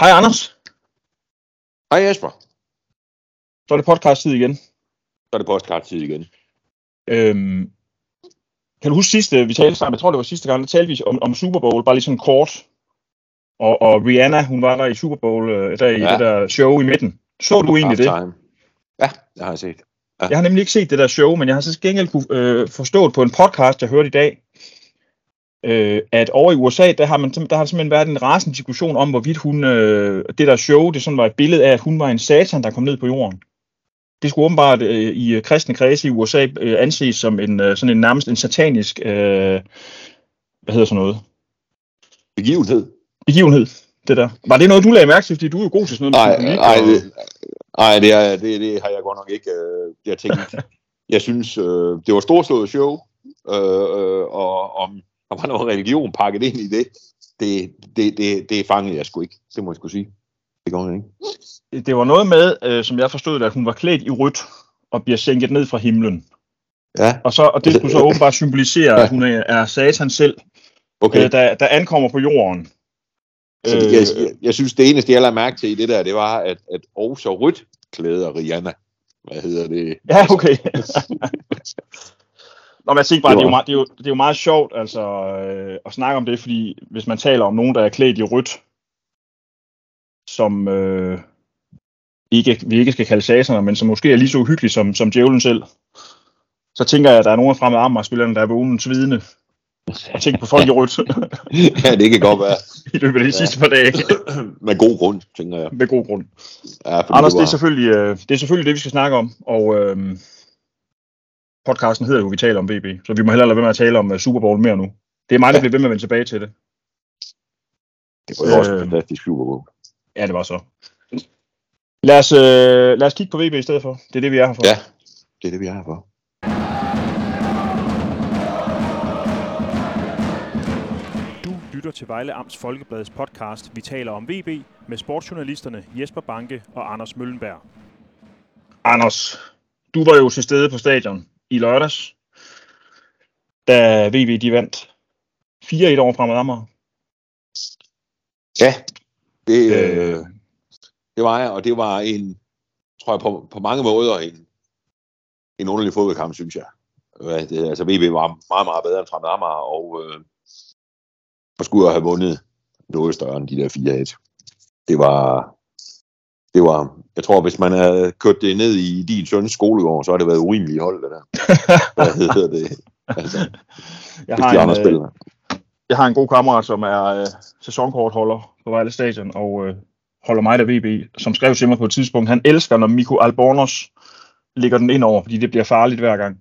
Hej Anders. Hej Jesper. Så er det podcast-tid igen. Så er det podcast-tid igen. Øhm, kan du huske sidste, vi talte sammen, jeg tror det var sidste gang, der talte vi om, om Super Bowl, bare lige sådan kort. Og, og Rihanna, hun var der i Super Bowl, øh, der i Ja. det der show i midten. Så du egentlig det? Ja, det har jeg set. Jeg har nemlig ikke set det der show, men jeg har så gengæld kunne øh, forstået på en podcast, jeg hørte i dag, øh, at over i USA, der har, man, der har simpelthen været en rasende diskussion om, hvorvidt hun, øh, det der show, det sådan var et billede af, at hun var en satan, der kom ned på jorden. Det skulle åbenbart øh, i øh, kristne kredse i USA øh, anses som en, øh, sådan en nærmest en satanisk, øh, hvad hedder sådan noget, Begivenhed. begivenhed, det der. Var det noget, du lagde mærke til, fordi du er jo god til sådan noget? Nej, nej, det, nej det, er, det, det har jeg godt nok ikke. Øh, jeg tænkt, jeg synes, øh, det var storslået show, øh, øh, og om der var noget religion pakket ind i det, det, det, det, det fangede jeg sgu ikke. Det må jeg skulle sige. Det går ikke. det var noget med, øh, som jeg forstod at hun var klædt i rødt og bliver sænket ned fra himlen. Ja, Og, så, og det skulle så åbenbart symbolisere, at hun er, er satan selv, okay. okay. øh, der, der ankommer på jorden. Så det, jeg, jeg, jeg synes, det eneste, jeg lader mærke til i det der, det var, at, at også rødt klæder Rihanna. Hvad hedder det? Ja, okay. Nå, men jeg bare, det, Det er jo meget, det, er jo, det er jo meget sjovt altså, øh, at snakke om det, fordi hvis man taler om nogen, der er klædt i rødt, som øh, ikke, vi ikke skal kalde sataner, men som måske er lige så uhyggelige som, som djævlen selv, så tænker jeg, at der er nogle af fremme Amager-spillerne, der er vågnen svidende og tænker på folk i rødt ja, det kan godt være. i løbet af de Ja. sidste par dage, Med god grund, tænker jeg. med god grund. Ja, Anders, det var- er, selvfølgelig, øh, det er selvfølgelig det, vi skal snakke om, og øh, podcasten hedder jo, vi taler om VB, så vi må hellere lade være med at tale om uh, Super Bowl mere nu. Det er mig, der Ja. bliver ved med at vende tilbage til det. Det var jo også Øh, en fantastisk Super Bowl. Ja, det var så. Lad os, øh, lad os kigge på VB i stedet for. Det er det, vi er her for. Ja, det er det, vi er her for. Du lytter til Vejle Amts Folkebladets podcast Vi taler om VB med sportsjournalisterne Jesper Banke og Anders Møllenberg. Anders, du var jo til stede på stadion i lørdags, da VB de vandt 4-1 over fremad Amager. Ja, det, Øh. øh, det var jeg, og det var en, tror jeg, på, på mange måder en, en underlig fodboldkamp, synes jeg. Det, altså, VB var meget, meget bedre end Fremad Amager, og, øh, og skulle have vundet noget større end de der 4-1. Det var, det var, jeg tror, hvis man havde kørt det ned i din søns skolegård, så har det været urimeligt hold, det der. Hvad hedder det? Altså, Jeg har, de en, andre øh, spillere. jeg har en god kammerat, som er øh, sæsonkortholder på Vejle Stadion, og øh, holder mig der VB, som skrev til mig på et tidspunkt, han elsker, når Miko Albornoz ligger den ind over, fordi det bliver farligt hver gang.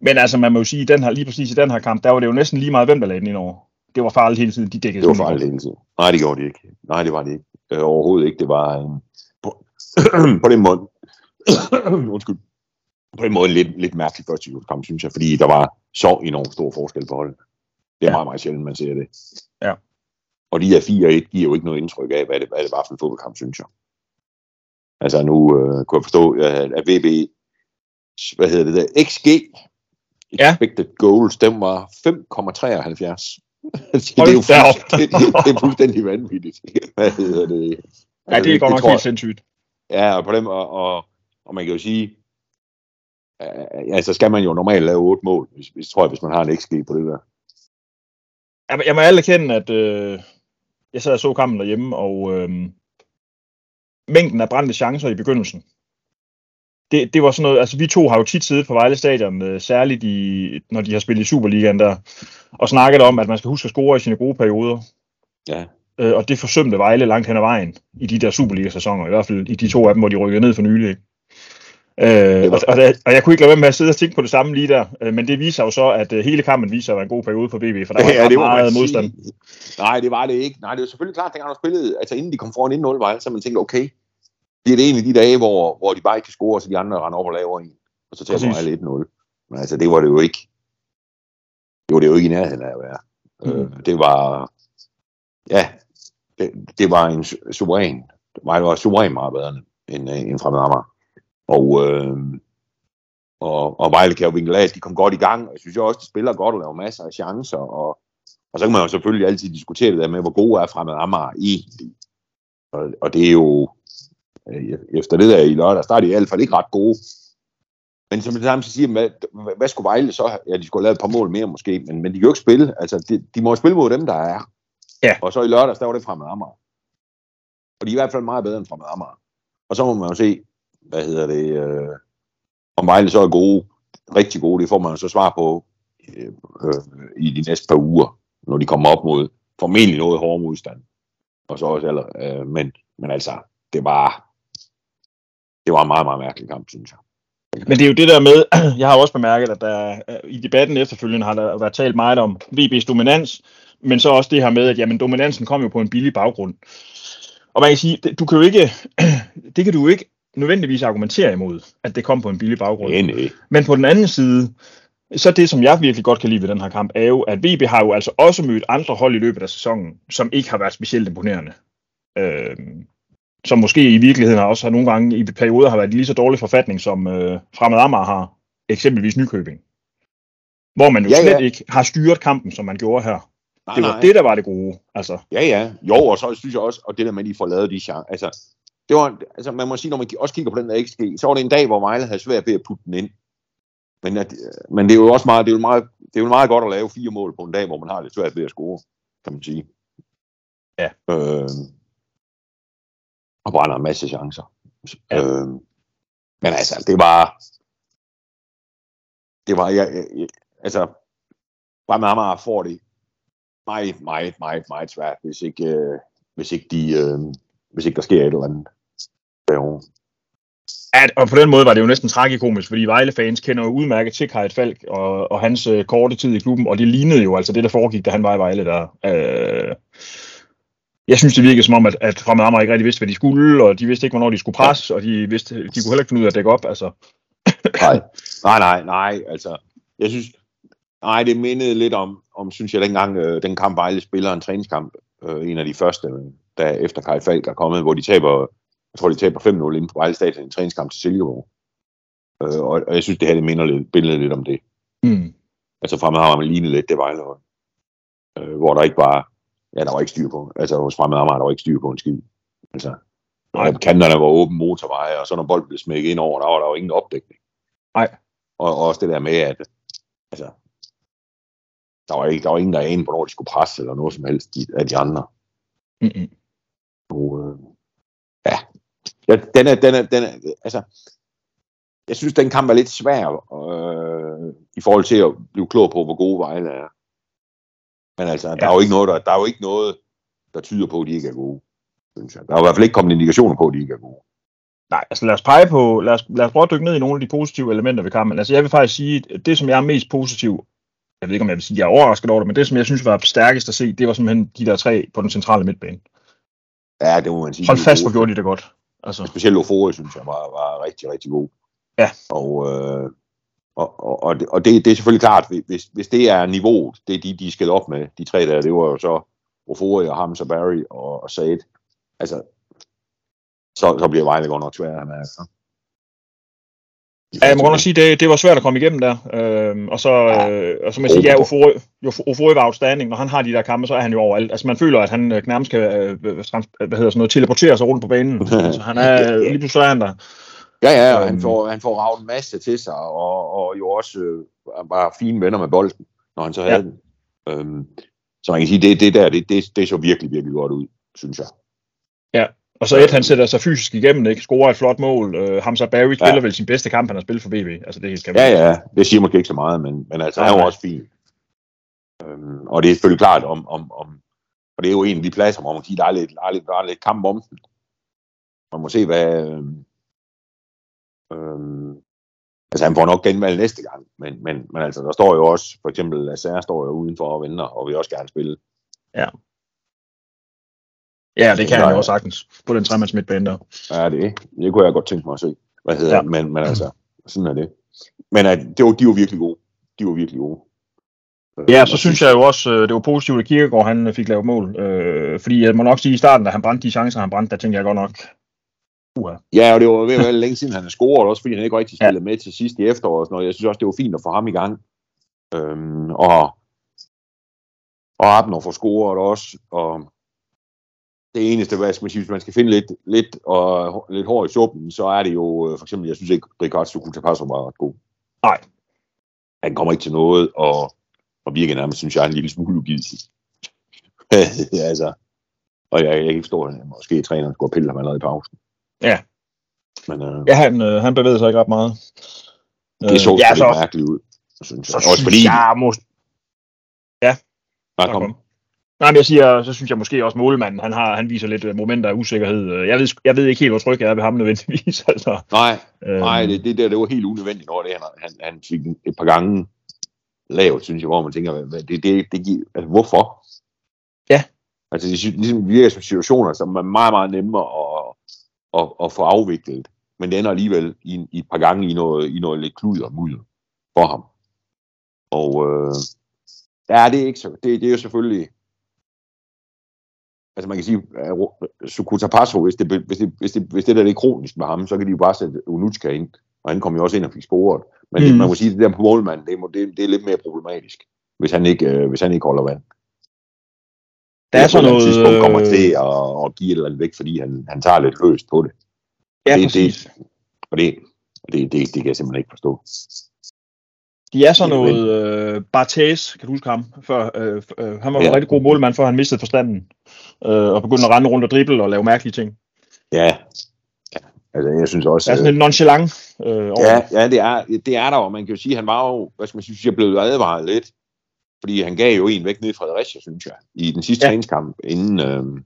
Men altså, man må jo sige, den her, lige præcis i den her kamp, der var det jo næsten lige meget, hvem der lagde den ind over. Det var farligt hele tiden, de dækkede Det var fejl hele tiden. Nej, det gjorde de ikke. Nej, det var det ikke. Øh, overhovedet ikke. Det var en, på, på den måde, undskyld, på den måde en lidt, lidt mærkelig første kamp, synes jeg, fordi der var så enormt stor forskel på holdet. Det er Ja. ja. meget, meget sjældent, man ser det. Ja. Og de her 4-1 giver jo ikke noget indtryk af, hvad det, hvad det var for en fodboldkamp, synes jeg. Altså nu øh, kunne jeg forstå, at, VB, hvad hedder det der, XG, Ja. expected goals, den var 5,73. det, er jo fuldstændig, det er fuldstændig vanvittigt. Hvad hedder det? Ja, det er godt nok tror helt jeg- sindssygt. Ja, og på dem, og, og, og man kan jo sige, øh, ja, så skal man jo normalt lave otte mål, hvis, hvis, tror jeg, hvis man har en XG på det der. Jeg, jeg må alle erkende, at øh, jeg sad og så kampen derhjemme, og øh, mængden af brændte chancer i begyndelsen, det, det var sådan noget, altså vi to har jo tit siddet på Vejle Stadion, øh, særligt i, når de har spillet i Superligaen der, og snakket om, at man skal huske at score i sine gode perioder. Ja. Øh, og det forsømte Vejle langt hen ad vejen i de der Superliga-sæsoner, i hvert fald i de to af dem, hvor de rykkede ned for nylig. Ikke? Øh, og, og, og, jeg kunne ikke lade være med at sidde og tænke på det samme lige der, øh, men det viser jo så, at øh, hele kampen viser at være en god periode for BB, for der var ja, det må meget sige. modstand. Nej, det var det ikke. Nej, det var selvfølgelig klart, at dengang de spillede, altså inden de kom foran 1-0, var så man tænkte, okay, det er det en af de dage, hvor, hvor de bare ikke kan score, så de andre render op og laver en. Og så tager Præcis. Vejle 1-0. Men altså, det var det jo ikke. Det var det jo ikke i nærheden af at være. Mm. Mm. Øh, det var, ja, det, det var en su- suveræn, Vejle var suveræn meget bedre end, øh, end Fremad Amager. Og, øh, og, og Vejle kan jo vinkle af, de kom godt i gang, og jeg synes jo også, de spiller godt og laver masser af chancer, og, og så kan man jo selvfølgelig altid diskutere det der med, hvor gode er Fremad Amager egentlig. Og, og det er jo, øh, efter det der i lørdag, der er de i hvert fald ikke ret gode. Men som det samme så siger, hvad, hvad skulle Vejle så? Ja, de skulle have lavet et par mål mere måske, men, men de kan jo ikke spille. Altså, de, de må jo spille mod dem, der er. Ja. Og så i lørdags, der var det fremad Amager. Og de er i hvert fald meget bedre end fremad Amager. Og så må man jo se, hvad hedder det, øh, om Vejle så er gode, rigtig gode, det får man jo så svar på øh, øh, i de næste par uger, når de kommer op mod formentlig noget hård modstand. Og så også, eller, øh, men, men altså, det var, det var en meget, meget mærkelig kamp, synes jeg. Men det er jo det der med, jeg har også bemærket, at der i debatten efterfølgende har der været talt meget om VB's dominans, men så også det her med, at jamen, dominansen kom jo på en billig baggrund. Og man kan sige, du kan jo ikke, det kan du ikke nødvendigvis argumentere imod, at det kom på en billig baggrund. Nej, nej. Men på den anden side, så det, som jeg virkelig godt kan lide ved den her kamp, er jo, at VB har jo altså også mødt andre hold i løbet af sæsonen, som ikke har været specielt imponerende. Øh, som måske i virkeligheden også har nogle gange i perioder har været lige så dårlig forfatning, som øh, Fremad Amager har, eksempelvis Nykøbing. Hvor man jo Ja, ja, slet ja. ikke har styret kampen, som man gjorde her. Nej, Det var nej. det, der var det gode. Altså, Ja, ja. Jo, og så synes jeg også, og det der med, at de får lavet de chancer. Altså, det var, altså, man må sige, når man også kigger på den der XG, så var det en dag, hvor Vejle havde svært ved at putte den ind. Men, at, men det er jo også meget, det er jo meget, det er jo meget godt at lave fire mål på en dag, hvor man har lidt svært ved at score, kan man sige. Ja. Øh, og brænder en masse chancer. Ja. Øh, men altså, det var, det var, jeg, jeg, jeg altså, Fremad Amager får det meget, meget, meget, meget svært, hvis ikke, øh, hvis ikke, de, øh, hvis ikke der sker et eller andet derovre. at, og på den måde var det jo næsten tragikomisk, fordi Vejle-fans kender jo udmærket til Kajt Falk og, og hans øh, korte tid i klubben, og det lignede jo altså det, der foregik, da han var i Vejle der. Øh, jeg synes, det virkede som om, at, at Fremad Amager ikke rigtig vidste, hvad de skulle, og de vidste ikke, hvornår de skulle presse, og de, vidste, de kunne heller ikke finde ud af at dække op. Altså, Nej, nej, nej, nej, altså, jeg synes, nej, det mindede lidt om, om synes jeg, dengang, øh, den kamp Vejle spiller en træningskamp, øh, en af de første, der efter Kai Falk er kommet, hvor de taber, jeg tror, de taber 5-0 inde på Vejle Stadion, en træningskamp til Silkeborg. Øh, og, og, jeg synes, det her, det minder lidt, billedet lidt om det. mm, Altså fremad har man lignet lidt det Vejle øh, hvor der ikke var, ja, der var ikke styr på, altså hos fremad Amager, der var ikke styr på en skid. Altså, Nej. og kanterne var åben motorveje, og så når bolden blev smækket ind over, der var der jo ingen opdækning. Nej. Og, og også det der med, at altså, der var, ikke, der var ingen, der anede, hvornår de skulle presse, eller noget som helst de, af de andre. mm, mm. Og, øh, ja. ja, den er, den er, den er, altså, jeg synes, den kamp er lidt svær, øh, i forhold til at blive klog på, hvor gode Vejle er. Men altså, der Ja. er jo ikke noget, der, der er jo ikke noget, der tyder på, at de ikke er gode. Synes jeg. Der er i hvert fald ikke kommet indikationer på, at de ikke er gode. Nej, altså lad os pege på, lad os, lad os prøve at dykke ned i nogle af de positive elementer ved kampen. Altså jeg vil faktisk sige, at det som jeg er mest positiv, jeg ved ikke om jeg vil sige, at jeg er overrasket over det, men det som jeg synes var stærkest at se, det var simpelthen de der tre på den centrale midtbane. Ja, det må man sige. Hold fast, hvor gjorde de det godt. Altså, Specielt Ofori, synes jeg, var, var rigtig, rigtig god. Ja. Og, øh, og, og, og, det, og det, det er selvfølgelig klart, hvis, hvis det er niveauet, det er de, de skal op med, de tre der, det var jo så Ofori og Hamza Barry og, og Said. Altså, så, så bliver Vejle godt nok sværere med. Altså. ja, jeg må godt nok sige, det, det var svært at komme igennem der. Øhm, og, så, øh, og så må jeg sige, ja, Ofori, var outstanding. Når han har de der kampe, så er han jo overalt. Altså man føler, at han øh, nærmest kan øh, trans- hvad hedder sådan noget, teleportere sig rundt på banen. altså, han er, lige pludselig er han der. Ja, ja, og han Øhm. får, han får ravet en masse til sig, og, og jo også øh, bare fine venner med bolden, når han så havde Ja. ja. den. Øhm, så man kan sige, det, det der, det, det, det så virkelig, virkelig godt ud, synes jeg. Og så et, han sætter sig fysisk igennem, ikke? Scorer et flot mål. Øh, Hamza Barry spiller Ja. vel sin bedste kamp, han har spillet for BB. Altså det skal Ja, ja, det siger måske ikke så meget, men, men altså, Nej, han var også fin. Øhm, og det er selvfølgelig klart om, om, om, og det er jo en af de pladser, hvor man kan sige, der er lidt, der er lidt, der er lidt kamp om den. Man må se, hvad, øhm, altså han får nok genvalg næste gang, men, men, men altså, der står jo også, for eksempel, Lazare står jo udenfor og venter, og vil også gerne spille. Ja, det kan han Nej. jo også sagtens på den tremands midtbane der. Ja, det, det kunne jeg godt tænke mig at se. Hvad hedder Ja. ja. men, men altså, sådan er det. Men at, det var, de var virkelig gode. De var virkelig gode. Øh, Ja, så synes jeg jo også, øh, det var positivt, at Kirkegaard han øh, fik lavet mål. Øh, fordi jeg må nok sige, i starten, da han brændte de chancer, han brændte, der tænkte jeg godt nok, uha. Ja, og det var ved at være længe siden, han har scoret, også fordi han ikke rigtig Ja. spillede med til sidst i efteråret. Og sådan noget. Jeg synes også, det var fint at få ham i gang. Øhm, og og Abner får scoret også. Og det eneste, hvad skal man sige, hvis man skal finde lidt, lidt, og, lidt hår i suppen, så er det jo, øh, for eksempel, jeg synes ikke, Ricard Sukutapasso var ret god. Nej. Han kommer ikke til noget, og, og virker nærmest, synes jeg, en lille smule ugidig. altså, og jeg, jeg kan ikke forstå, at måske træneren skulle have pillet ham allerede i pausen. Ja. Men øh, Ja, han, øh, han bevægede sig ikke ret meget. det så Øh, ja, ja, lidt så, mærkeligt ud, synes så jeg. Også synes fordi, jeg måske... der kom, Nej, men jeg siger, så synes jeg måske også, målmanden, han, har, han viser lidt øh, momenter af usikkerhed. Øh, Jeg ved, jeg ved ikke helt, hvor tryg jeg er ved ham nødvendigvis. Altså, nej, øhm, nej det, det der, det var helt unødvendigt, når det, han, han, han fik et par gange lavt, synes jeg, hvor man tænker, hvad, det, det, det giver, altså, hvorfor? Ja. Altså, det ligesom virker som situationer, som er meget, meget nemmere at, at, at få afviklet, men det ender alligevel i, i et par gange i noget, i noget lidt klud og mudder for ham. Og øh, ja, det er ikke så, det, det er jo selvfølgelig, altså man kan sige, at Sukuta Passo, hvis det, hvis, det, hvis, det, hvis det der er kronisk med ham, så kan de jo bare sætte Unutska ind, og han kom jo også ind og fik sporet. Men mm. det, man må sige, at det der på målmanden, det, det, det er lidt mere problematisk, hvis han ikke, øh, hvis han ikke holder vand. Der er sådan noget... tidspunkt kommer øh, til at, at give et eller andet væk, fordi han, han tager lidt løst på det. Ja, det, præcis. det, og det, det, det, det kan jeg simpelthen ikke forstå. De er sådan Det noget... Øh, Barthez, kan du huske ham? Før, øh, øh, han var ja. En rigtig god målmand, før han mistede forstanden. Øh, og begyndte at rende rundt og drible og lave mærkelige ting. Ja, ja. altså jeg synes også... Der er sådan lidt nonchalant øh, over Ja, det. ja det, er, det er der, og man kan jo sige, at han var jo, hvad skal man sige, synes jeg blev advaret lidt, fordi han gav jo en væk ned i Fredericia, synes jeg, i den sidste Ja. træningskamp inden, øh,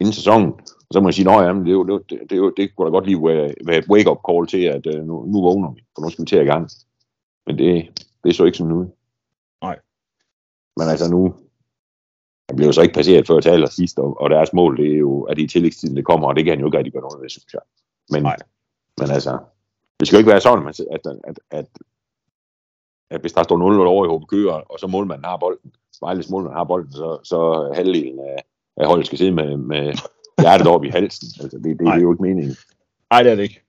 inden sæsonen. Og så må man sige, at det, jo- det, det, jo- det kunne da godt lige være, være et wake-up call til, at øh, nu, nu vågner vi, for nu skal vi til i gang. Men det, det så ikke sådan ud. Nej. Men altså nu, han blev jo så ikke passeret før til allersidst, og, og deres mål, det er jo, at det i tillægstiden det kommer, og det kan han jo ikke rigtig gøre noget ved, synes jeg. Men, Nej. men altså, det skal jo ikke være sådan, at, at, at, at, at hvis der står 0 over i HB Køge, og så målmanden har bolden, Vejles målmand har bolden, så, så halvdelen af, af holdet skal sidde med, med hjertet op i halsen. Altså, det, det, det er jo ikke meningen. Nej, det er det ikke.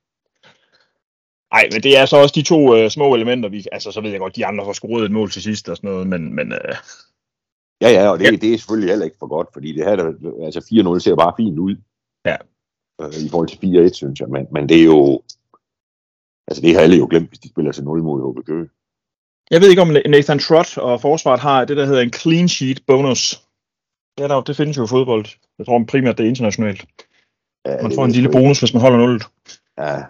Nej, men det er så også de to øh, små elementer, vi, altså så ved jeg godt, de andre får scoret et mål til sidst og sådan noget, men, men øh, Ja, ja, og det, Ja. ja. det er selvfølgelig heller ikke for godt, fordi det her, der- altså 4-0 ser bare fint ud. Ja. Øh, I forhold til 4-1, synes jeg, men, men det er jo, altså det har alle jo glemt, hvis de spiller til 0 mod HB Køge. Jeg ved ikke om Nathan Trott og forsvaret har det, der hedder en clean sheet bonus. Ja, der, det findes jo i fodbold. Jeg tror primært, det er internationalt. Ja, Man det får en lille ikke- bonus, hvis man holder nullet. Ja.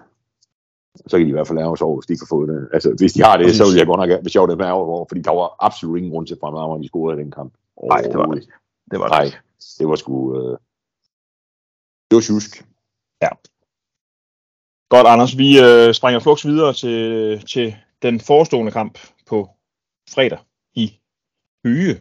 Så kan de i hvert fald lave sig over, hvis de kan få det. Altså, hvis de har det, så vil jeg godt nok, hvis jeg var det med over, fordi der var absolut ingen grund til at de scorede i den kamp. Nej, det var det. Det var Nej, det var sgu... Øh, det var tjusk. Godt, Anders. Vi øh, springer flux videre til, til den forestående kamp på fredag i Høge.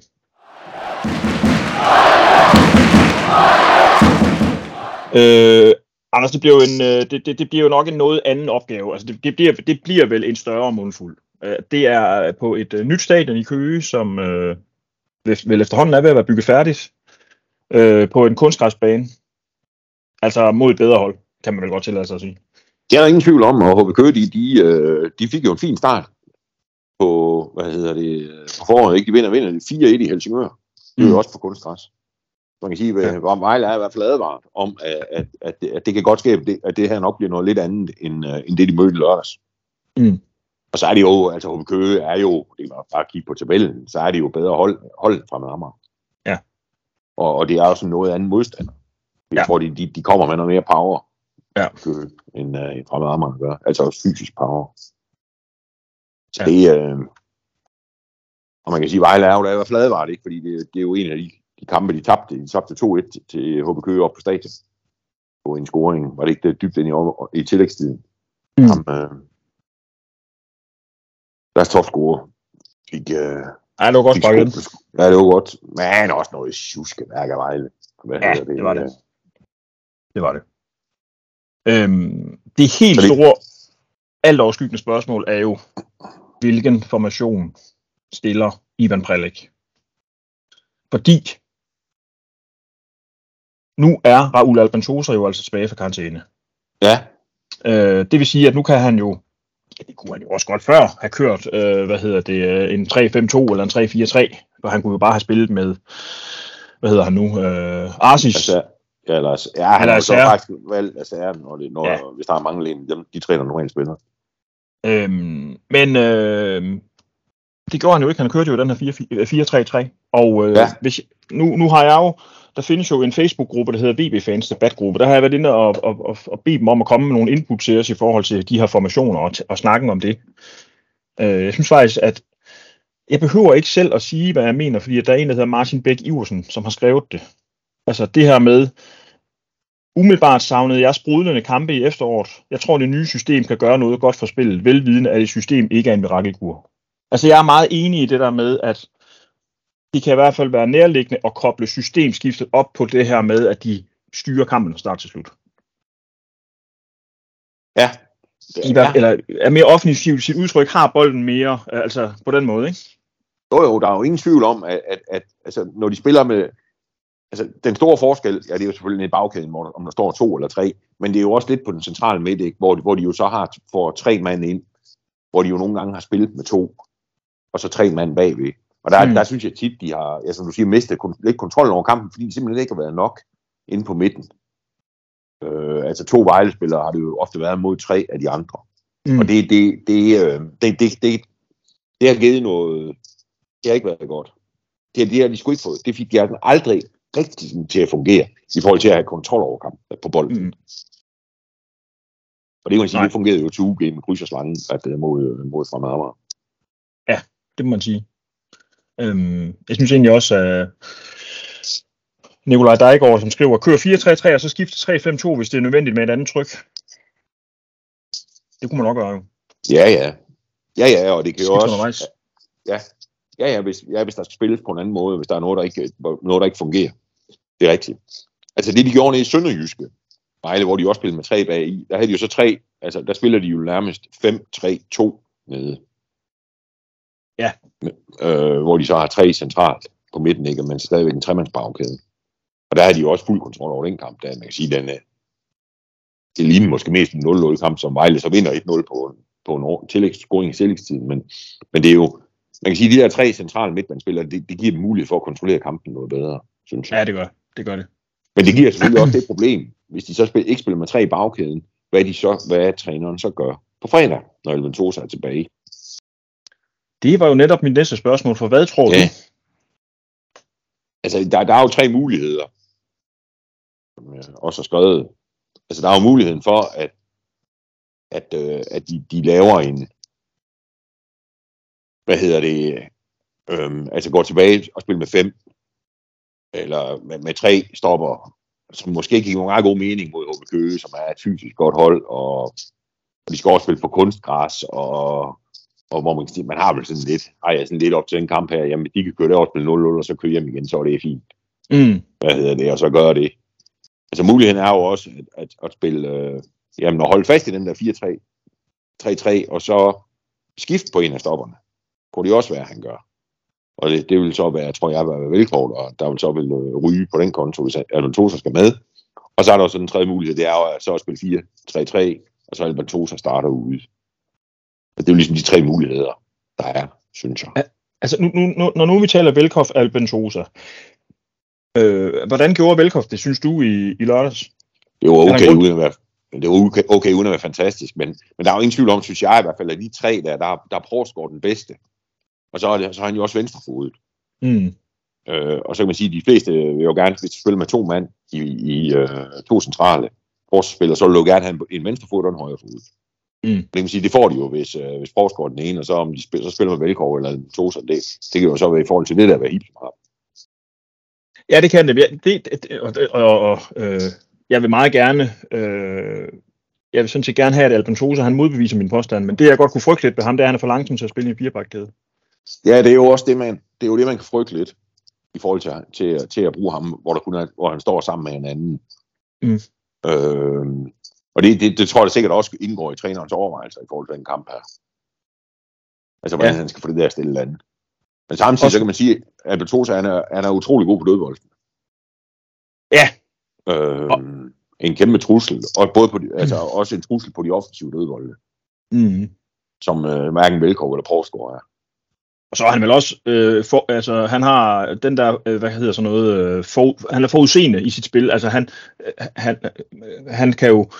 Øh, Anders, det bliver jo en, øh, det, det, det bliver jo nok en noget anden opgave. Altså, det, det, bliver, det bliver vel en større mundfuld. Øh, det er øh, på et øh, nyt stadion i Køge, som øh, vel- efterhånden er ved at være bygget færdigt, øh, på en kunstgræsbane. Altså mod et bedre hold, kan man vel godt tillade sig at sige. Det er der ingen tvivl om, og HB Køge, de, de, øh, de fik jo en fin start på, hvad hedder det, på foråret, ikke? De vinder, vinder 4-1 i Helsingør. Det er jo Mm. også på kunstgræs. Man kan sige, at ja. Vejle er i hvert fald advaret om, at, at, at, det, at det kan godt at det, at det her nok bliver noget lidt andet, end, uh, end det, de mødte lørdags. Mm. Og så er det jo, altså HB Køge er jo, det er bare kigge på tabellen, så er det jo bedre hold, hold fra Amager. Ja. Og, og det er også noget andet modstander. Jeg Ja. tror, de, de, de kommer med noget mere power, Ja. Køge, end uh, en fremad Amager gør. Altså også fysisk power. Så Ja. det, øh, og man kan sige, at Vejle er jo der hvert fald advaret, ikke? fordi det, det er jo en af de, de kampe, de tabte. De tabte 2-1 til, til HB Køge op på stadion. På en scoring. Var det ikke det dybt ind i, i tillægstiden? Mm. Ham, øh, deres topscorer fik, øh, Ja, det var godt sparket Ja, det var godt. Men også noget tjuskeværk af Vejle. Hvad Ja, hedder det var det. Det var det. Øhm, det helt det- store, alt overskyggende spørgsmål er jo, hvilken formation stiller Ivan Prelik? Fordi nu er Raul Albantosa jo altså tilbage fra karantæne. Ja, Øh, det vil sige, at nu kan han jo, det kunne han jo også godt før have kørt, øh, hvad hedder det, øh, en 3-5-2 eller en 3-4-3, for han kunne jo bare have spillet med, hvad hedder han nu, øh, Arsis. altså, Ja, eller, ja, han Eller har så SR. faktisk valgt ASR, når, det, når Ja. hvis der er mange en, dem, de træner normalt spillere. Øhm, men øh, det gjorde han jo ikke. Han kørte jo den her 4-3-3. Og øh, ja. Hvis, nu, nu har jeg jo, der findes jo en Facebook-gruppe, der hedder VB Fans Debatgruppe. Der har jeg været inde og, og, og, og bedt dem om at komme med nogle input til os i forhold til de her formationer og, og snakken om det. Øh, jeg synes faktisk, at jeg behøver ikke selv at sige, hvad jeg mener, fordi der er en, der hedder Martin Bæk Iversen, som har skrevet det. Altså det her med, umiddelbart savnede jeg sprudlende kampe i efteråret. Jeg tror, det nye system kan gøre noget godt for spillet, velvidende at et system ikke er en mirakelkur. Altså jeg er meget enig i det der med, at det kan i hvert fald være nærliggende at koble systemskiftet op på det her med, at de styrer kampen fra start til slut. Ja. De ja. Eller er mere offensivt sit udtryk, har bolden mere, øh, altså på den måde, ikke? Jo, jo, der er jo ingen tvivl om, at, at, at altså, når de spiller med... Altså, den store forskel, ja, det er jo selvfølgelig i bagkæden, hvor om der står to eller tre, men det er jo også lidt på den centrale midt, ikke? Hvor, de- hvor de jo så har får tre mand ind, hvor de jo nogle gange har spillet med to, og så tre mand bagved. Og der, Mm. der synes jeg tit, de har, ja, som du siger, mistet kon- lidt kontrol over kampen, fordi de simpelthen ikke har været nok inde på midten. Øh, altså to Vejle-spillere har det jo ofte været mod tre af de andre. Mm. Og det, det, det, øh, det, det, det, det har givet noget... Det har ikke været godt. Det, det har de sgu ikke fået. Det fik de aldrig rigtig til at fungere i forhold til at have kontrol over kampen på bolden. Mm. Og det kan man sige, Nej. det fungerede jo til UG med kryds og slange at, øh, mod, øh, mod fremad Amager. Det må man sige. Øhm, jeg synes egentlig også, at Nikolaj Dejgaard, som skriver, kør 4-3-3 og så skifte 3-5-2, hvis det er nødvendigt med et andet tryk. Det kunne man nok gøre jo. Ja, ja. Ja, ja, og det kan jo også... undervejs. Ja, ja, hvis, ja, hvis der skal spilles på en anden måde, hvis der er noget, der ikke, noget, der ikke fungerer. Det er rigtigt. Altså det, de gjorde nede i Sønderjyske, Vejle, hvor de også spillede med tre bag i, der havde de jo så tre, altså der spiller de jo nærmest 5-3-2 nede. Ja. Øh, hvor de så har tre centralt på midten, ikke? men stadigvæk en tremandsbagkæde. Og der har de jo også fuld kontrol over den kamp, der man kan sige, den er, det ligner måske mest en 0-0 kamp, som Vejle så vinder 1-0 på, på en tillægsscoring i tillægstiden, men, men det er jo, man kan sige, at de der tre centrale midtbandspillere, det, det giver dem mulighed for at kontrollere kampen noget bedre, synes jeg. Ja, det gør det. Gør det. Men det giver selvfølgelig også det problem, hvis de så spil, ikke spiller med tre i bagkæden, hvad, de så, hvad træneren så gør på fredag, når Elven Tosa er tilbage. Det var jo netop mit næste spørgsmål, for hvad tror du? Ja. Altså, der, der er jo tre muligheder, som jeg også har skrevet. Altså, der er jo muligheden for, at, at, øh, at de, de laver en, hvad hedder det, øhm, altså går tilbage og spiller med fem, eller med, med tre stopper, som måske ikke giver meget god mening mod HB Køge, som er et fysisk godt hold, og, og de skal også spille på kunstgræs, og, og hvor man kan sige, man har vel sådan lidt, ej, sådan lidt op til den kamp her, jamen de kan køre derover spille 0-0, og så køre hjem igen, så er det fint Mm. hvad hedder det, og så gøre det. Altså muligheden er jo også at, at, at spille, øh, jamen at holde fast i den der 4-3, 3-3, og så skifte på en af stopperne. Kunne det også være, at han gør. Og det, det vil så være, tror jeg, være velkort, og der vil så vil øh, ryge på den konto, hvis Alban Tosa skal med. Og så er der også den tredje mulighed, det er jo at så at spille 4-3-3, og så Alban Tosa starter ude. Det er jo ligesom de tre muligheder, der er, synes jeg. Altså, nu, nu, når nu vi taler Velkoff Albentosa, øh, hvordan gjorde Velkoff det, synes du, i, i lørdags? Det var okay, uden at være, det var okay, okay uden at være fantastisk, men, men der er jo ingen tvivl om, synes jeg i hvert fald, at de tre der, der, er- der er Porsgaard den bedste. Og så er, det, så er han jo også venstrefodet. Mm. Øh, og så kan man sige, at de fleste vil jo gerne, hvis de spiller med to mand i, i øh, to centrale forsvarsspillere, så vil jo gerne have en, en venstrefod og en højrefod. Mm. Det kan man sige, det får de jo, hvis, øh, hvis Porsgaard er den ene, og så om de spiller, så spiller med Velkov eller to, så det, det kan jo så være i forhold til det der, hvad Ibsen har. Ja, det kan det. Det, det og, og, og øh, jeg vil meget gerne, øh, jeg vil sådan set gerne have, at Albentosa, han modbeviser min påstand, men det jeg godt kunne frygte lidt ved ham, det er, at han er for langsom til at spille i en firebakkæde. Ja, det er jo også det, man, det er jo det, man kan frygte lidt i forhold til, til, til at bruge ham, hvor, der kun er, hvor han står sammen med en anden. Mm. Øh, og det, det, det, tror jeg sikkert også indgår i trænerens overvejelser i forhold til den kamp her. Altså, hvordan Ja. han skal få det der stille land. Men samtidig Også- så kan man sige, at Betosa, han er, han er utrolig god på dødbolden. Ja. Øh, en kæmpe trussel, og både på de, altså også en trussel på de offensive dødbolde, Mm. som øh, hverken Velkov eller Provsgaard er. Og så er han vel også, øh, for, altså han har den der, øh, hvad hedder sådan noget, øh, for, han er forudseende i sit spil. Altså han, øh, han, øh, han kan jo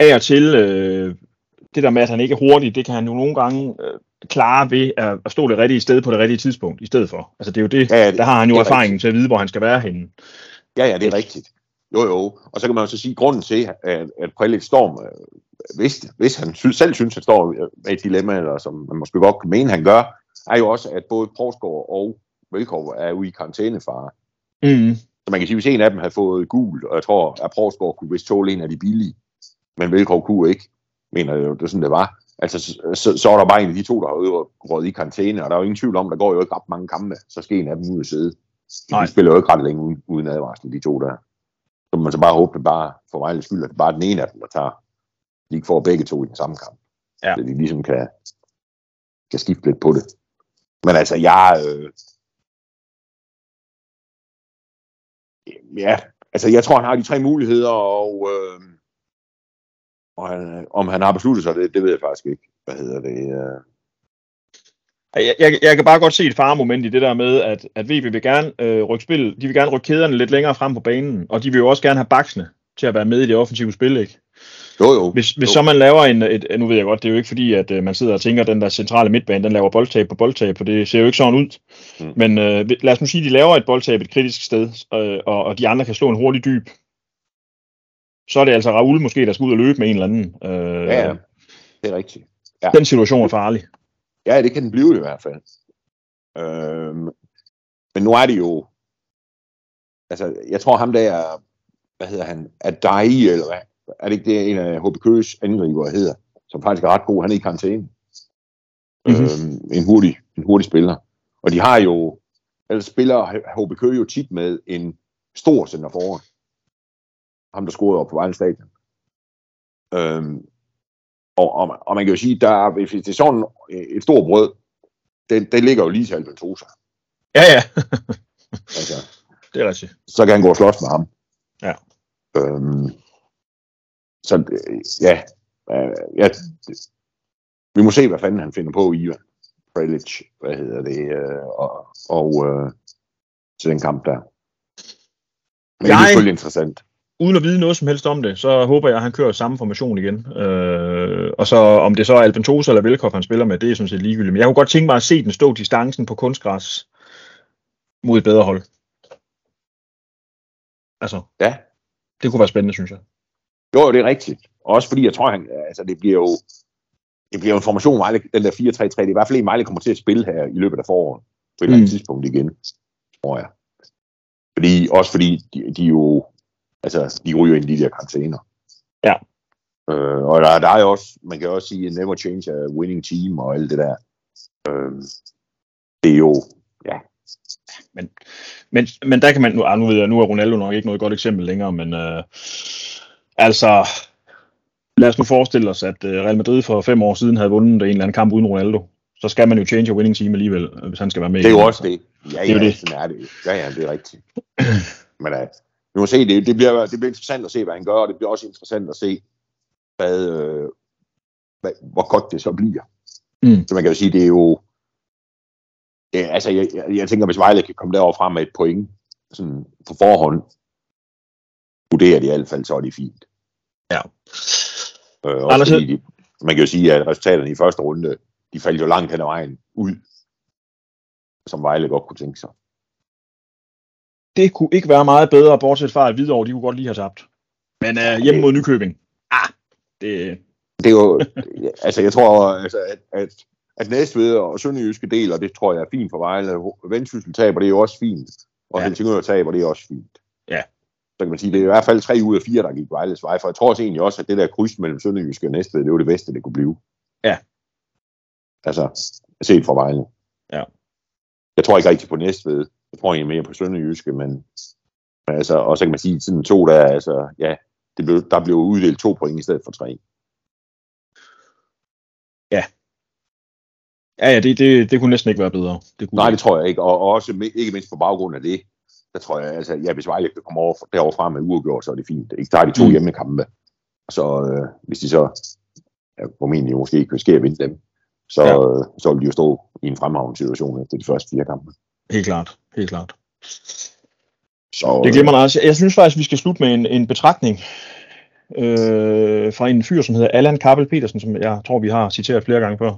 af og til, øh, det der med, at han ikke er hurtig, det kan han jo nogle gange øh, klare ved at, at stå det rigtige sted på det rigtige tidspunkt i stedet for. Altså det er jo det, ja, ja, det der har han jo erfaringen rigtigt. til at vide, hvor han skal være henne. Ja, ja, det er rigtigt. Jo, jo. Og så kan man jo så sige, at grunden til, at, at Prelitz Storm, hvis, hvis han selv synes, at han står med et dilemma, eller som man måske godt kan mene, han gør, er jo også, at både Provsgaard og Velkov er jo i karantænefare. Mm. Så man kan sige, hvis en af dem havde fået gul, og jeg tror, at Provsgaard kunne vist tåle en af de billige, men Velkov kunne ikke, mener jeg jo, det er sådan, det var. Altså, så, så er der bare en af de to, der har råd i karantæne, og der er jo ingen tvivl om, der går jo ikke ret mange kampe, så skal en af dem ud og sidde. Nej. De spiller jo ikke ret længe uden, uden advarsel, de to der. Så man så bare håbe, det bare for Vejles skyld, at det bare er den ene af dem, der tager. De ikke får begge to i den samme kamp. Ja. Så de ligesom kan, kan skifte lidt på det. Men altså, jeg... Øh, ja, altså jeg tror, han har de tre muligheder, og, øh, og han, om han har besluttet sig, det, det ved jeg faktisk ikke. Hvad hedder det? Øh, jeg, jeg, jeg kan bare godt se et faremoment i det der med, at, at VB vil gerne øh, rykke spillet, de vil gerne rykke kæderne lidt længere frem på banen, og de vil jo også gerne have baksene til at være med i det offensive spil, ikke? Jo, jo. Hvis, hvis jo. så man laver en, et, nu ved jeg godt, det er jo ikke fordi, at øh, man sidder og tænker, at den der centrale midtbane, den laver boldtab på boldtab, for det ser jo ikke sådan ud. Mm. Men øh, lad os nu sige, at de laver et boldtab et kritisk sted, øh, og, og de andre kan slå en hurtig dyb. Så er det altså Raul måske, der skal ud og løbe med en eller anden. Øh, ja, ja, det er rigtigt. Ja. Den situation er farlig. Ja, det kan den blive i hvert fald. Øh, men nu er det jo, altså, jeg tror ham der, hvad hedder han, Adai, eller hvad, er det ikke det, en af HB Køges angriber hedder, som faktisk er ret god, han er i karantæne. Mm-hmm. Øhm, en, hurtig, en hurtig spiller. Og de har jo, eller spiller HB Køge jo tit med en stor center foran. Ham, der scorede op på Vejle Stadion. Øhm, og, og, og, man kan jo sige, der, hvis det er sådan et stort brød, det, det ligger jo lige til Albentosa. Ja, ja. altså, det er rigtigt. Så kan han gå og slås med ham. Ja. Øhm, så ja, øh, ja, vi må se, hvad fanden han finder på, Ivan Prelic, hvad hedder det, øh, og, og øh, til den kamp der. Men jeg, det er selvfølgelig interessant. Uden at vide noget som helst om det, så håber jeg, at han kører samme formation igen. Øh, og så om det så er Albentosa eller Velkoff, han spiller med, det er sådan set ligegyldigt. Men jeg kunne godt tænke mig at se den stå distancen på kunstgræs mod et bedre hold. Altså, ja. Det kunne være spændende, synes jeg. Jo, det er rigtigt. Også fordi jeg tror, han, altså, det bliver jo det bliver jo en formation, Vejle, den der 4-3-3. Det er i hvert fald en, Vejle kommer til at spille her i løbet af foråret. På et mm. eller andet mm. tidspunkt igen, tror jeg. Fordi, også fordi de, de jo, altså, de ryger ind i de der karantæner. Ja. Øh, og der, der er jo også, man kan også sige, never change a winning team og alt det der. Øh, det er jo, ja. Men, men, men der kan man, nu, ah, nu ved jeg, nu er Ronaldo nok ikke noget godt eksempel længere, men øh, Altså, lad os nu forestille os, at øh, Real Madrid for fem år siden havde vundet en eller anden kamp uden Ronaldo. Så skal man jo change a winning team alligevel, hvis han skal være med. Det er jo også det. Ja, ja, det er det. sådan er det. Ja, ja, det er rigtigt. Men uh, vi må se, det, det, bliver, det bliver interessant at se, hvad han gør, og det bliver også interessant at se, hvad, øh, hvad, hvor godt det så bliver. Mm. Så man kan jo sige, det er jo... Ja, altså, jeg, jeg, jeg tænker, hvis Vejle kan komme derover frem med et point, sådan på forhånd, vurderer de i hvert fald, så er det fint. Ja. Øh, også Anders, fordi de, man kan jo sige, at resultaterne i første runde, de faldt jo langt hen ad vejen ud, som Vejle godt kunne tænke sig. Det kunne ikke være meget bedre, bortset fra at Hvidovre, de kunne godt lige have tabt. Men uh, hjemme mod Nykøbing, ah, det... Det er jo, altså jeg tror, altså, at, at, at Næstved og Sønderjyske deler, det tror jeg er fint for Vejle. Vendsyssel taber, det er jo også fint. Og ja. Helsingør taber, det er også fint. Ja, så kan man sige, det er i hvert fald tre ud af fire, der gik Vejles vej, for jeg tror også egentlig også, at det der kryds mellem Sønderjyske og Næstved, det var det bedste, det kunne blive. Ja. Altså, set fra Vejle. Ja. Jeg tror ikke rigtig på Næstved. Jeg tror egentlig mere på Sønderjyske, men, men altså, og så kan man sige, sådan to der, altså, ja, det blev, der blev uddelt to point i stedet for tre. Ja. Ja, ja, det, det, det kunne næsten ikke være bedre. Det kunne Nej, det tror jeg ikke, og, og også ikke mindst på baggrund af det, der tror jeg, altså, ja, hvis Vejle kommer over, derovre fra med uafgjort, så er det fint. Ikke tager de to mm. hjemmekampe. Så øh, hvis de så, ja, formentlig måske kan ske at vinde dem, så, ja. øh, så vil de jo stå i en fremragende situation efter de første fire kampe. Helt klart, helt klart. Så, Det glemmer også. Jeg synes faktisk, vi skal slutte med en, en betragtning øh, fra en fyr, som hedder Allan Kappel Petersen, som jeg tror, vi har citeret flere gange før,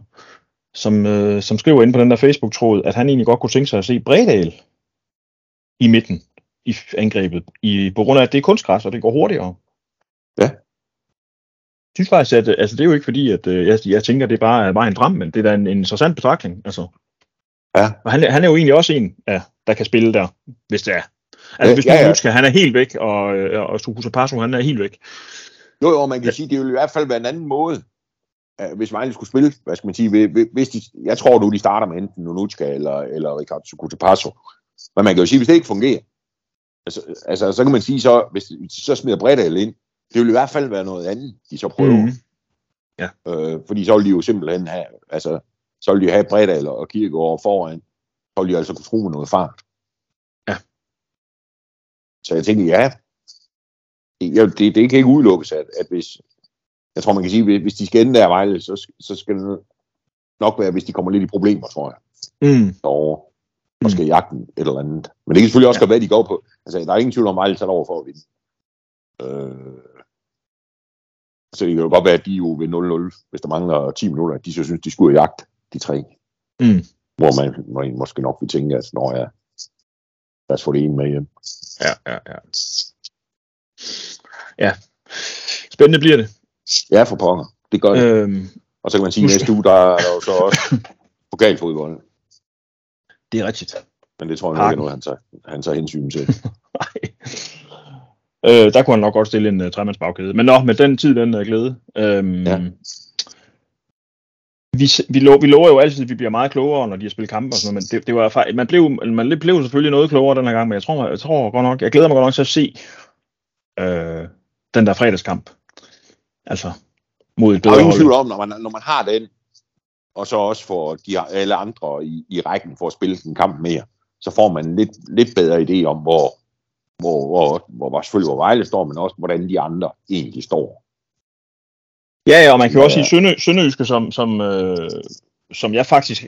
som, øh, som skriver ind på den der Facebook-tråd, at han egentlig godt kunne tænke sig at se Bredal i midten i angrebet, i, på grund af, at det er kunstgræs, og det går hurtigere. Ja. Jeg synes faktisk, at altså, det er jo ikke fordi, at øh, jeg, jeg tænker, at det bare er bare en drøm, men det er da en, en interessant betragtning. Altså. Ja. Og han, han er jo egentlig også en, ja, der kan spille der, hvis det er. Altså Ja, hvis ja, nu ja. Lutska, han er helt væk, og, øh, og Sukusa Passo, han er helt væk. Jo, jo, man kan sige, det ville i hvert fald være en anden måde, hvis Vejle skulle spille, hvad skal man sige, hvis- de, jeg tror nu, de starter med enten Nunutska eller, eller Ricardo Sukutepasso. Men man kan jo sige, hvis det ikke fungerer, altså, altså så kan man sige så, hvis de så smider Bredal ind, det vil i hvert fald være noget andet, de så prøver. Mhm. Øh, fordi så vil de jo simpelthen have, altså, så vil de have Bredal og Kirkegaard foran, så vil de altså kunne tro med noget fart. Ja. Så jeg tænker, ja, det, det, det kan ikke udelukkes, at, at hvis, jeg tror man kan sige, hvis- hvis de skal ende der Vejle, så, så skal det nok være, hvis de kommer lidt i problemer, tror jeg, Mm. derovre, Mm. og skal jagten et eller andet. Men det kan selvfølgelig også ja. godt være, at de går på, altså der er ingen tvivl om, at Vejle tager over for at vinde. Øh, så det kan jo godt være, at de jo ved 0-0, hvis der mangler 10 minutter, at de så synes, de skulle have jagt, de tre. Mm. Hvor man, man måske nok vil tænke, at når jeg lad os få det ene med hjem. Ja, ja, ja. Ja. Spændende bliver det. Ja, for pokker. Det gør det. Øhm, Og så kan man sige, at næste uge, der er der jo så også pokalfodbold. det er rigtigt. Men det tror jeg nok ikke er noget, han tager, han tager hensyn til. Nej. Øh, der kunne han nok godt stille en uh, tremandsbagkæde. Men nå, med den tid, den er glæde. Øhm, Ja. vi, vi, lo, vi lover jo altid, at vi bliver meget klogere, når de har spillet kampe og sådan noget, men det, det var, man, blev, man blev selvfølgelig noget klogere den her gang, men jeg tror, jeg tror godt nok, jeg glæder mig godt nok til at se øh, den der fredagskamp. Altså, mod et Der er bedre ingen tvivl om, når man, når man har den, og så også får de, alle andre i, i rækken for at spille en kamp mere, så får man en lidt, lidt bedre idé om, hvor, hvor, hvor, hvor, hvor, selvfølgelig hvor Vejle står, men også hvordan de andre egentlig står. Ja, ja, og man kan jo Ja, også sige Sønderjyske, Sønderjyske som, som, øh, som jeg faktisk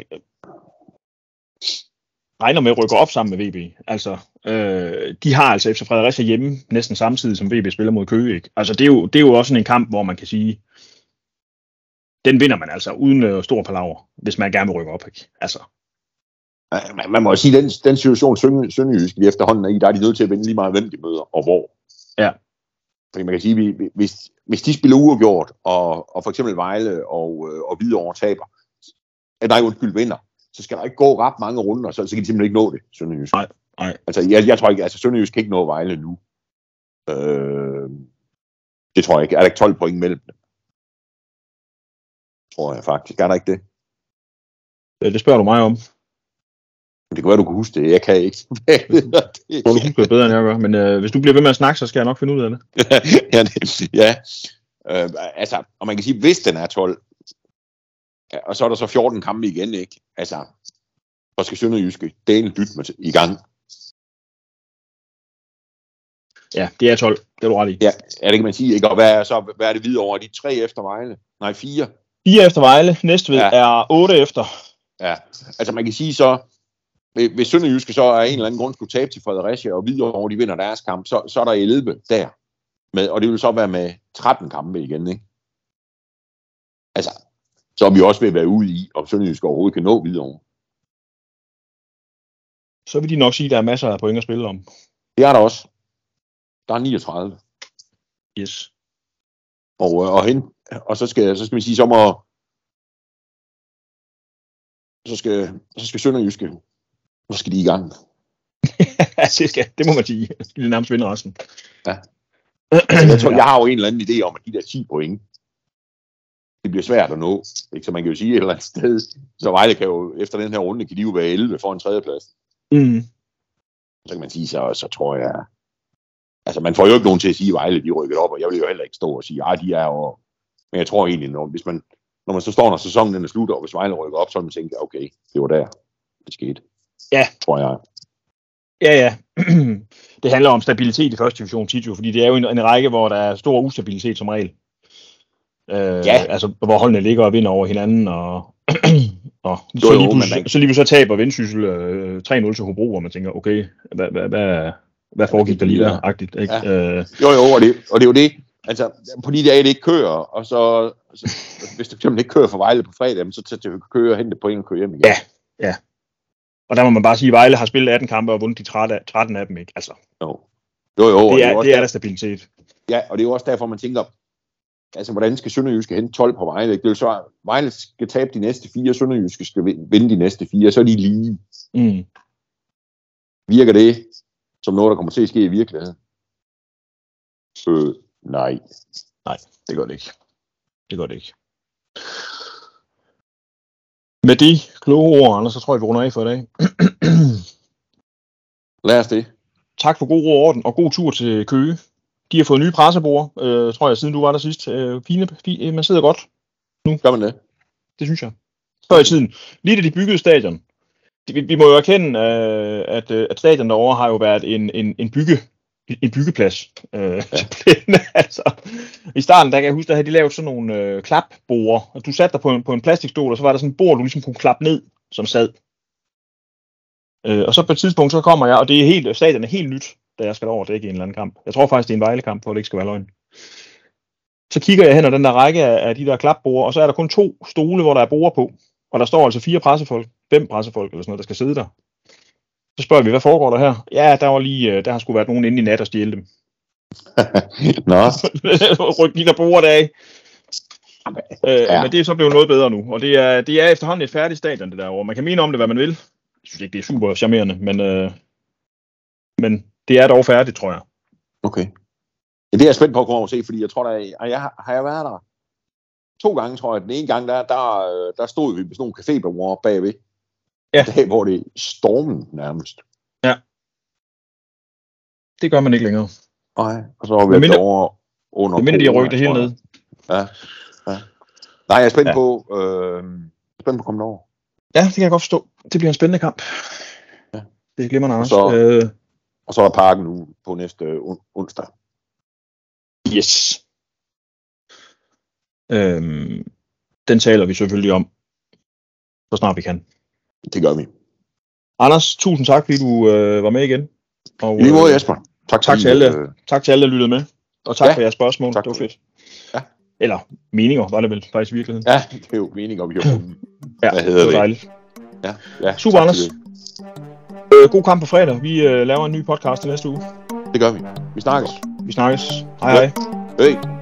regner med at rykke op sammen med VB. Altså, øh, de har altså efter Fredericia hjemme næsten samtidig som VB spiller mod Køge. Ikke? Altså, det er, jo, det er jo også sådan en kamp, hvor man kan sige, den vinder man altså uden øh, stor palaver, hvis man gerne vil rykke op. Ikke? Altså, Man, man må jo sige, den, den situation, Sønder- Sønderjysk de efterhånden er i, der er de nødt til at vinde lige meget, hvem de møder, og hvor. Ja. Fordi man kan sige, vi- vi- hvis, hvis de spiller uafgjort, og, og for eksempel Vejle og, øh, og Hvidovre taber, at der ikke undskyld vinder, så skal der ikke gå ret mange runder, så, så kan de simpelthen ikke nå det, Sønderjysk. Nej, nej. Altså, jeg, jeg tror ikke, altså Sønderjysk kan ikke nå Vejle nu. Øh, det tror jeg ikke. Er der ikke 12 point mellem dem? Tror jeg faktisk. Er der ikke det? øh, det spørger du mig om. Det kan være, du kan huske det. Jeg kan ikke. Tror, du husker det bedre, end jeg gør. Men øh, hvis du bliver ved med at snakke, så skal jeg nok finde ud af det. ja, det, ja. Øh, altså, og man kan sige, hvis den er 12, ja, og så er der så 14 kampe igen, ikke? Altså, så skal Sønderjyske delen bytte med i gang. Ja, det er 12. Det er du ret i. Ja, ja, det kan man sige, ikke? Og hvad er, så, hvad er det videre over? De tre efter Vejle? Nej, fire. 4 efter Vejle. Næstved Ja. er 8 efter. Ja, altså man kan sige så, hvis- hvis Sønderjyske så af en eller anden grund skulle tabe til Fredericia, og Hvidovre, de vinder deres kamp, så, så er der 11 der. Med, og det vil så være med 13 kampe igen, ikke? Altså, så er vi også ved at være ude i, om Sønderjyske overhovedet kan nå Hvidovre. Så vil de nok sige, at der er masser af point at spille om. Det er der også. Der er 39. Yes. Og, øh, og, hen, og så, skal, så skal man sige, så må så skal, så skal Sønderjyske, så skal de i gang. det, skal, det må man sige. De vil nærmest vinde resten. Ja. Altså, jeg, tror, jeg har jo en eller anden idé om, at de der 10 point, det bliver svært at nå. Ikke? Så man kan jo sige et eller andet sted, så Vejle kan jo, efter den her runde, kan de jo være 11 for en tredjeplads. Mm. Så kan man sige, så, så tror jeg, altså man får jo ikke nogen til at sige, at Vejle de rykket op, og jeg vil jo heller ikke stå og sige, at de er jo, men jeg tror egentlig, når, hvis man, når man så står, når sæsonen den er slut, og hvis Vejle rykker op, så vil man tænke, okay, det var der, det skete. Ja. Tror jeg. Ja, ja. det handler om stabilitet i første division tit jo, fordi det er jo en, en række, hvor der er stor ustabilitet som regel. Øh, Ja. Altså, hvor holdene ligger og vinder over hinanden, og, og Jo, så jo, lige pludselig, der- så lige så taber Vendsyssel øh, 3-0 til Hobro, og man tænker, okay, hvad, hvad, hvad, hvad foregik der lige der? Agtigt, ikke? Ja. Øh, Jo, jo, og det, og det er jo det. Altså, på de dage, det ikke kører, og så, så hvis det eksempel ikke kører for Vejle på fredag, så tager det køre og hente point og køre hjem igen. Ja. og der må man bare sige, at Vejle har spillet 18 kampe og vundet de 13 af, 13 af dem, ikke? Altså, Jo, jo, jo det jo er, det er der- der stabilitet. Ja, og det er jo også derfor, man tænker, altså, hvordan skal Sønderjyske hente 12 på Vejle? ikke? Det jo så, Vejle skal tabe de næste fire, Sønderjyske skal vin- vinde de næste fire, så er de lige. Mm. Virker det som noget, der kommer til at ske i virkeligheden? Øh, nej. Det gør det ikke. Det gør det ikke. Med de kloge ord, Anders, så tror jeg, vi runder af for i dag. Lad os det. tak for god ro og orden, og god tur til Køge. De har fået nye pressebord, øh, tror jeg, siden du var der sidst. Øh, fine, fine, man sidder godt, Gør man det? det synes jeg. Før i tiden. Lige da de byggede stadion. Vi, vi må jo erkende, øh, at, øh, at stadion derovre har jo været en, en, en, bygge, en byggeplads. Øh, ja. altså, I starten, der kan jeg huske, der havde de lavet sådan nogle øh, klapborde, og du satte dig på en, på en plastikstol, og så var der sådan en bord, du ligesom kunne klappe ned, som sad. Øh, og så på et tidspunkt, så kommer jeg, og det er helt, stadion er helt nyt, da jeg skal over og dække en eller anden kamp. Jeg tror faktisk, det er en Vejle-kamp, hvor det ikke skal være løgn. Så kigger jeg hen ad den der række af, af de der klapborde, og så er der kun to stole, hvor der er bord på. Og der står altså fire pressefolk, fem pressefolk eller sådan noget, der skal sidde der. Så spørger vi, hvad foregår der her? Ja, der var lige, øh, der har sgu været nogen inde i nat og stjæle dem. Nå, Ryk de der bordet af. Øh, ja. Men det er så blevet noget bedre nu, og det er, det er efterhånden et færdigt stadion, det der over. Man kan mene om det, hvad man vil. Jeg synes ikke, det er super charmerende, men, øh, men det er dog færdigt, tror jeg. okay. Ja, det er jeg spændt på at komme over og se, fordi jeg tror, der er, jeg, har, jeg været der to gange, tror jeg. Den ene gang, der, der, øh, der stod vi med sådan nogle cafébord bagved. Ja. En dag, hvor det stormen nærmest. Det gør man ikke længere. Nej, og så var vi Men mindre- over under Det minder de har rykket det hele jeg. ned. Ja. ja. Nej, jeg er spændt Ja. ja. på, øh, spændt på at komme derover. Ja, det kan jeg godt forstå. Det bliver en spændende kamp. Ja. Det glemmer Anders. Så- Øh, Og så er der parken nu på næste on- onsdag. yes. Øhm, den taler vi selvfølgelig om, så snart vi kan. Det gør vi. Anders, tusind tak, fordi du øh, var med igen. Og, lige måde, øh, Jesper. Tak, tak til alle. øh, tak til alle, der lyttede med. Og tak Ja, for jeres spørgsmål. tak det var fedt. Ja. Eller meninger, var det vel faktisk i virkeligheden. Ja, det er jo meningen, om vi har. Ja, Hvad hedder det var dejligt. Ja, ja, Super, Anders. Øh, god kamp på fredag. Vi øh, laver en ny podcast til næste uge. Det gør vi. Vi snakkes. Vi snakkes. Hej hej. Hej.